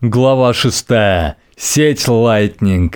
Глава 6. Сеть Lightning.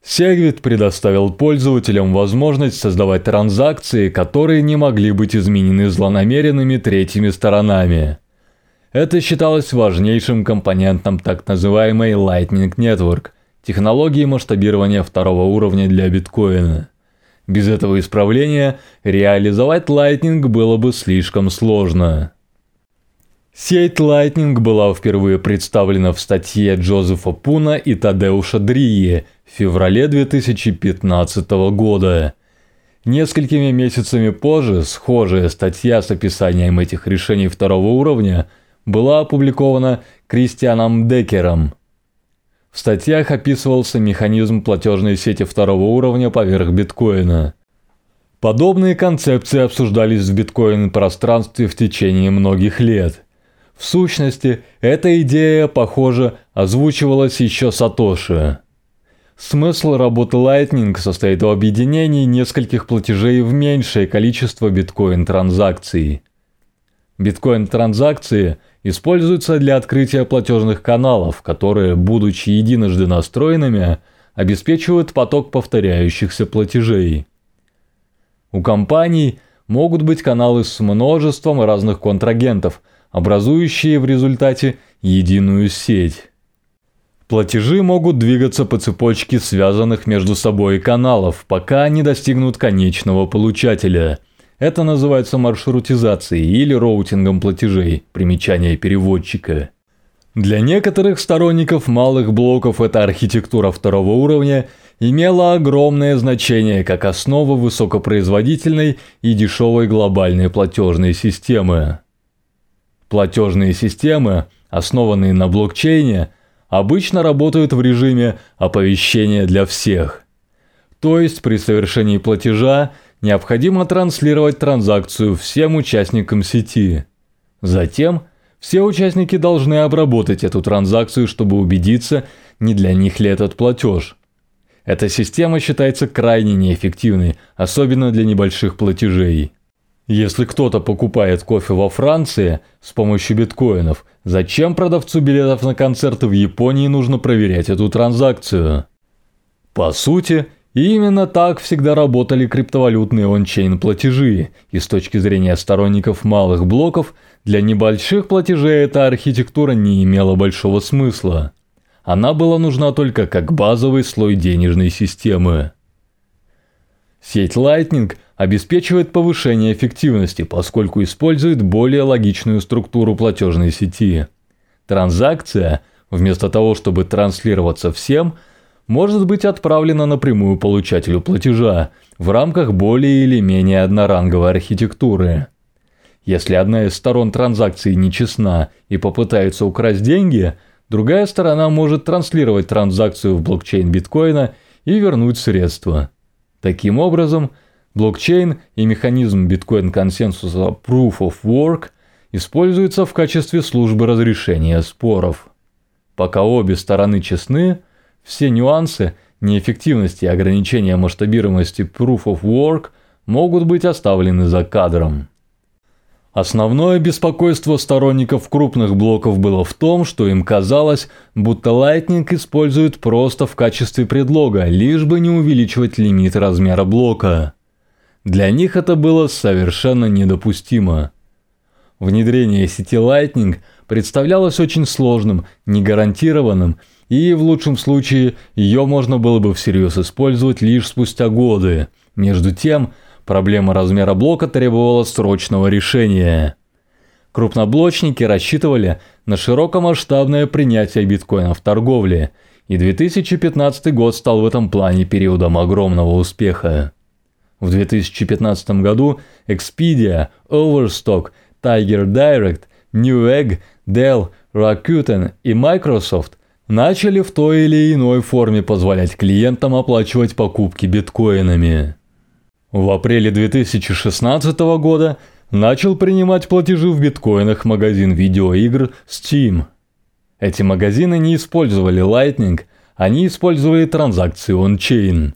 Segwit предоставил пользователям возможность создавать транзакции, которые не могли быть изменены злонамеренными третьими сторонами. Это считалось важнейшим компонентом так называемой Lightning Network, технологии масштабирования второго уровня для биткоина. Без этого исправления реализовать Lightning было бы слишком сложно. Сеть Lightning была впервые представлена в статье Джозефа Пуна и Тадеуша Дрии в феврале 2015 года. Несколькими месяцами позже схожая статья с описанием этих решений второго уровня была опубликована Кристианом Декером. В статьях описывался механизм платежной сети второго уровня поверх биткоина. Подобные концепции обсуждались в биткоин-пространстве в течение многих лет. В сущности, эта идея, похоже, озвучивалась еще Сатоши. Смысл работы Lightning состоит в объединении нескольких платежей в меньшее количество биткоин-транзакций. Биткоин-транзакции используются для открытия платежных каналов, которые, будучи единожды настроенными, обеспечивают поток повторяющихся платежей. У компаний могут быть каналы с множеством разных контрагентов – образующие в результате единую сеть. Платежи могут двигаться по цепочке связанных между собой каналов, пока они достигнут конечного получателя. Это называется маршрутизацией или роутингом платежей, примечание переводчика. Для некоторых сторонников малых блоков эта архитектура второго уровня имела огромное значение как основа высокопроизводительной и дешевой глобальной платежной системы. Платежные системы, основанные на блокчейне, обычно работают в режиме оповещения для всех. То есть при совершении платежа необходимо транслировать транзакцию всем участникам сети. Затем все участники должны обработать эту транзакцию, чтобы убедиться, не для них ли этот платеж. Эта система считается крайне неэффективной, особенно для небольших платежей. Если кто-то покупает кофе во Франции с помощью биткоинов, зачем продавцу билетов на концерты в Японии нужно проверять эту транзакцию? По сути, именно так всегда работали криптовалютные ончейн платежи, и с точки зрения сторонников малых блоков, для небольших платежей эта архитектура не имела большого смысла. Она была нужна только как базовый слой денежной системы. Сеть Lightning обеспечивает повышение эффективности, поскольку использует более логичную структуру платежной сети. Транзакция, вместо того, чтобы транслироваться всем, может быть отправлена напрямую получателю платежа в рамках более или менее одноранговой архитектуры. Если одна из сторон транзакции нечестна и попытается украсть деньги, другая сторона может транслировать транзакцию в блокчейн биткоина и вернуть средства. Таким образом, блокчейн и механизм биткоин-консенсуса Proof of Work используются в качестве службы разрешения споров. Пока обе стороны честны, все нюансы неэффективности и ограничения масштабируемости Proof of Work могут быть оставлены за кадром. Основное беспокойство сторонников крупных блоков было в том, что им казалось, будто Lightning использует просто в качестве предлога, лишь бы не увеличивать лимит размера блока. Для них это было совершенно недопустимо. Внедрение сети Lightning представлялось очень сложным, негарантированным, и в лучшем случае ее можно было бы всерьез использовать лишь спустя годы. Между тем, Проблема размера блока требовала срочного решения. Крупноблочники рассчитывали на широкомасштабное принятие биткоина в торговле, и 2015 год стал в этом плане периодом огромного успеха. В 2015 году Expedia, Overstock, Tiger Direct, Newegg, Dell, Rakuten и Microsoft начали в той или иной форме позволять клиентам оплачивать покупки биткоинами. В апреле 2016 года начал принимать платежи в биткоинах магазин видеоигр Steam. Эти магазины не использовали Lightning, они использовали транзакции on-chain.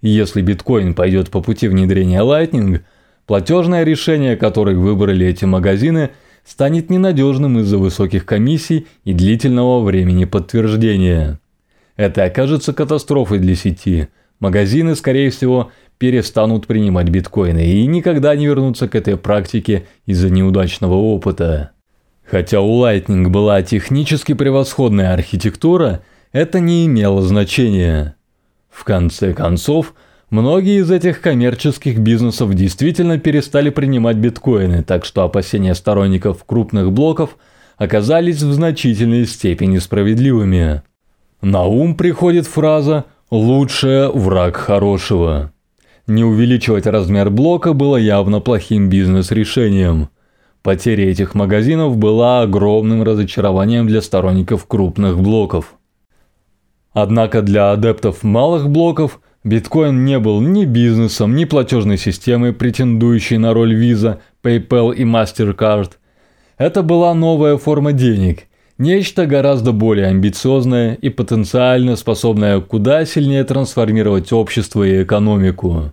Если биткоин пойдет по пути внедрения Lightning, платежное решение, которое выбрали эти магазины, станет ненадежным из-за высоких комиссий и длительного времени подтверждения. Это окажется катастрофой для сети. Магазины, скорее всего, перестанут принимать биткоины и никогда не вернутся к этой практике из-за неудачного опыта. Хотя у Lightning была технически превосходная архитектура, это не имело значения. В конце концов, многие из этих коммерческих бизнесов действительно перестали принимать биткоины, так что опасения сторонников крупных блоков оказались в значительной степени справедливыми. На ум приходит фраза «лучшее враг хорошего». Не увеличивать размер блока было явно плохим бизнес-решением. Потеря этих магазинов была огромным разочарованием для сторонников крупных блоков. Однако для адептов малых блоков биткоин не был ни бизнесом, ни платежной системой, претендующей на роль Visa, PayPal и MasterCard. Это была новая форма денег, нечто гораздо более амбициозное и потенциально способное куда сильнее трансформировать общество и экономику.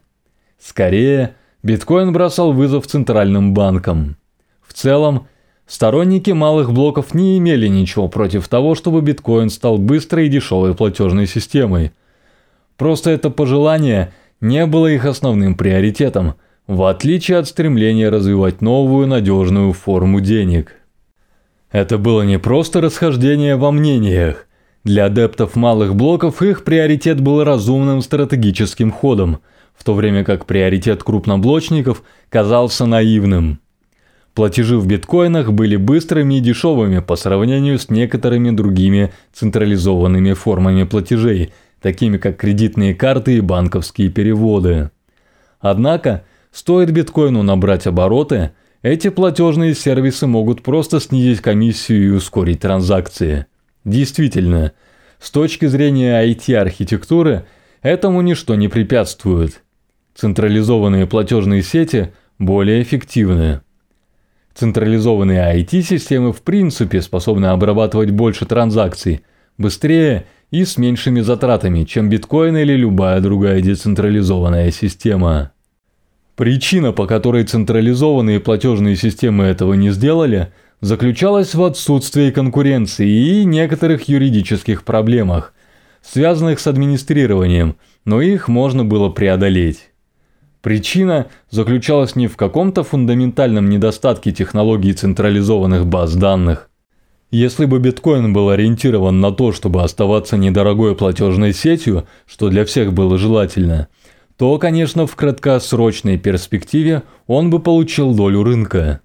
Скорее, биткоин бросал вызов центральным банкам. В целом, Сторонники малых блоков не имели ничего против того, чтобы биткоин стал быстрой и дешевой платежной системой. Просто это пожелание не было их основным приоритетом, в отличие от стремления развивать новую надежную форму денег. Это было не просто расхождение во мнениях. Для адептов малых блоков их приоритет был разумным стратегическим ходом, в то время как приоритет крупноблочников казался наивным. Платежи в биткоинах были быстрыми и дешевыми по сравнению с некоторыми другими централизованными формами платежей, такими как кредитные карты и банковские переводы. Однако, стоит биткоину набрать обороты, эти платежные сервисы могут просто снизить комиссию и ускорить транзакции. Действительно, с точки зрения IT-архитектуры, этому ничто не препятствует. Централизованные платежные сети более эффективны. Централизованные IT-системы в принципе способны обрабатывать больше транзакций, быстрее и с меньшими затратами, чем биткоин или любая другая децентрализованная система. Причина, по которой централизованные платежные системы этого не сделали, заключалась в отсутствии конкуренции и некоторых юридических проблемах, связанных с администрированием, но их можно было преодолеть. Причина заключалась не в каком-то фундаментальном недостатке технологий централизованных баз данных. Если бы биткоин был ориентирован на то, чтобы оставаться недорогой платежной сетью, что для всех было желательно, то, конечно, в краткосрочной перспективе он бы получил долю рынка.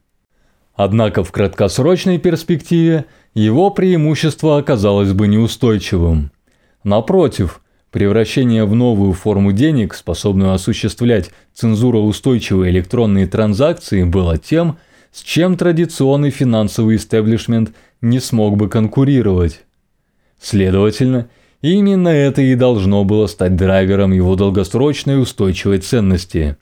Однако в краткосрочной перспективе его преимущество оказалось бы неустойчивым. Напротив – Превращение в новую форму денег, способную осуществлять цензуроустойчивые электронные транзакции, было тем, с чем традиционный финансовый истеблишмент не смог бы конкурировать. Следовательно, именно это и должно было стать драйвером его долгосрочной устойчивой ценности.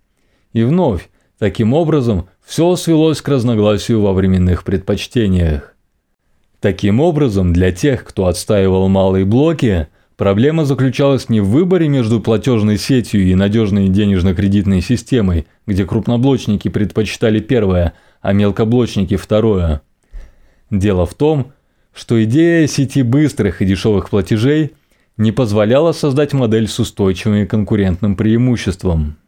И вновь, таким образом, все свелось к разногласию во временных предпочтениях. Таким образом, для тех, кто отстаивал малые блоки – Проблема заключалась не в выборе между платежной сетью и надежной денежно-кредитной системой, где крупноблочники предпочитали первое, а мелкоблочники второе. Дело в том, что идея сети быстрых и дешевых платежей не позволяла создать модель с устойчивым конкурентным преимуществом.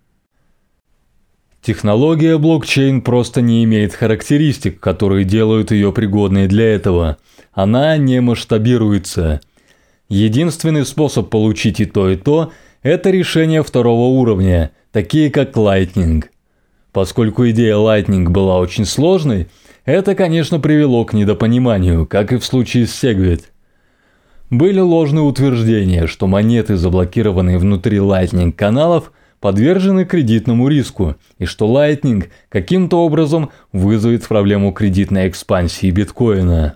Технология блокчейн просто не имеет характеристик, которые делают ее пригодной для этого. Она не масштабируется – Единственный способ получить и то, и то – это решение второго уровня, такие как Lightning. Поскольку идея Lightning была очень сложной, это, конечно, привело к недопониманию, как и в случае с Segwit. Были ложные утверждения, что монеты, заблокированные внутри Lightning каналов, подвержены кредитному риску, и что Lightning каким-то образом вызовет проблему кредитной экспансии биткоина.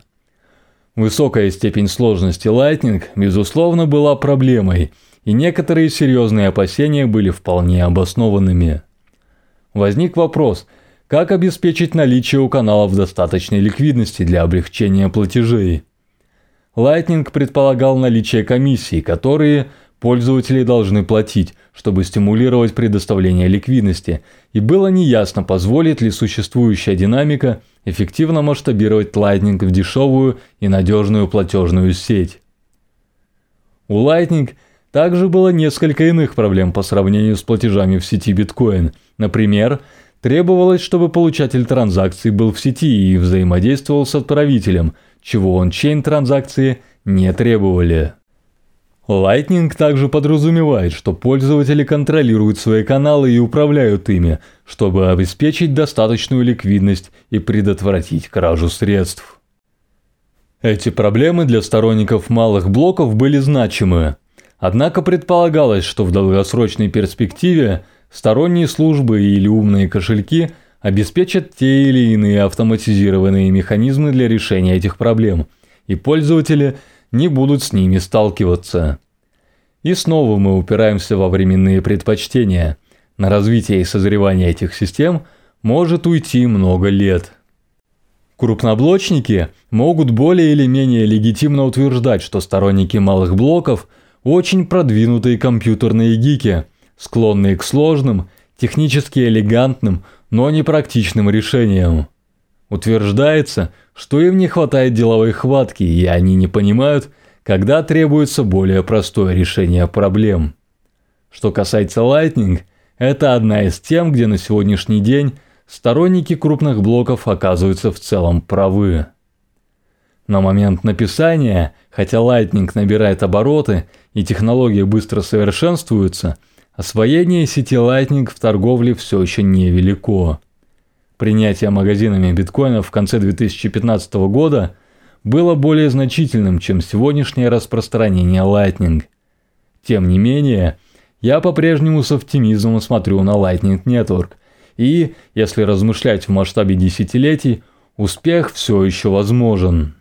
Высокая степень сложности Lightning, безусловно, была проблемой, и некоторые серьезные опасения были вполне обоснованными. Возник вопрос, как обеспечить наличие у каналов достаточной ликвидности для облегчения платежей. Lightning предполагал наличие комиссий, которые пользователи должны платить, чтобы стимулировать предоставление ликвидности, и было неясно, позволит ли существующая динамика эффективно масштабировать Lightning в дешевую и надежную платежную сеть. У Lightning также было несколько иных проблем по сравнению с платежами в сети биткоин. Например, требовалось, чтобы получатель транзакции был в сети и взаимодействовал с отправителем, чего он-чейн транзакции не требовали. Lightning также подразумевает, что пользователи контролируют свои каналы и управляют ими, чтобы обеспечить достаточную ликвидность и предотвратить кражу средств. Эти проблемы для сторонников малых блоков были значимы. Однако предполагалось, что в долгосрочной перспективе сторонние службы или умные кошельки обеспечат те или иные автоматизированные механизмы для решения этих проблем, и пользователи – не будут с ними сталкиваться. И снова мы упираемся во временные предпочтения. На развитие и созревание этих систем может уйти много лет. Крупноблочники могут более или менее легитимно утверждать, что сторонники малых блоков очень продвинутые компьютерные гики, склонные к сложным, технически элегантным, но непрактичным решениям. Утверждается, что им не хватает деловой хватки, и они не понимают, когда требуется более простое решение проблем. Что касается Lightning, это одна из тем, где на сегодняшний день сторонники крупных блоков оказываются в целом правы. На момент написания, хотя Lightning набирает обороты и технологии быстро совершенствуются, освоение сети Lightning в торговле все еще невелико. Принятие магазинами биткоинов в конце 2015 года было более значительным, чем сегодняшнее распространение Lightning. Тем не менее, я по-прежнему с оптимизмом смотрю на Lightning Network, и, если размышлять в масштабе десятилетий, успех все еще возможен.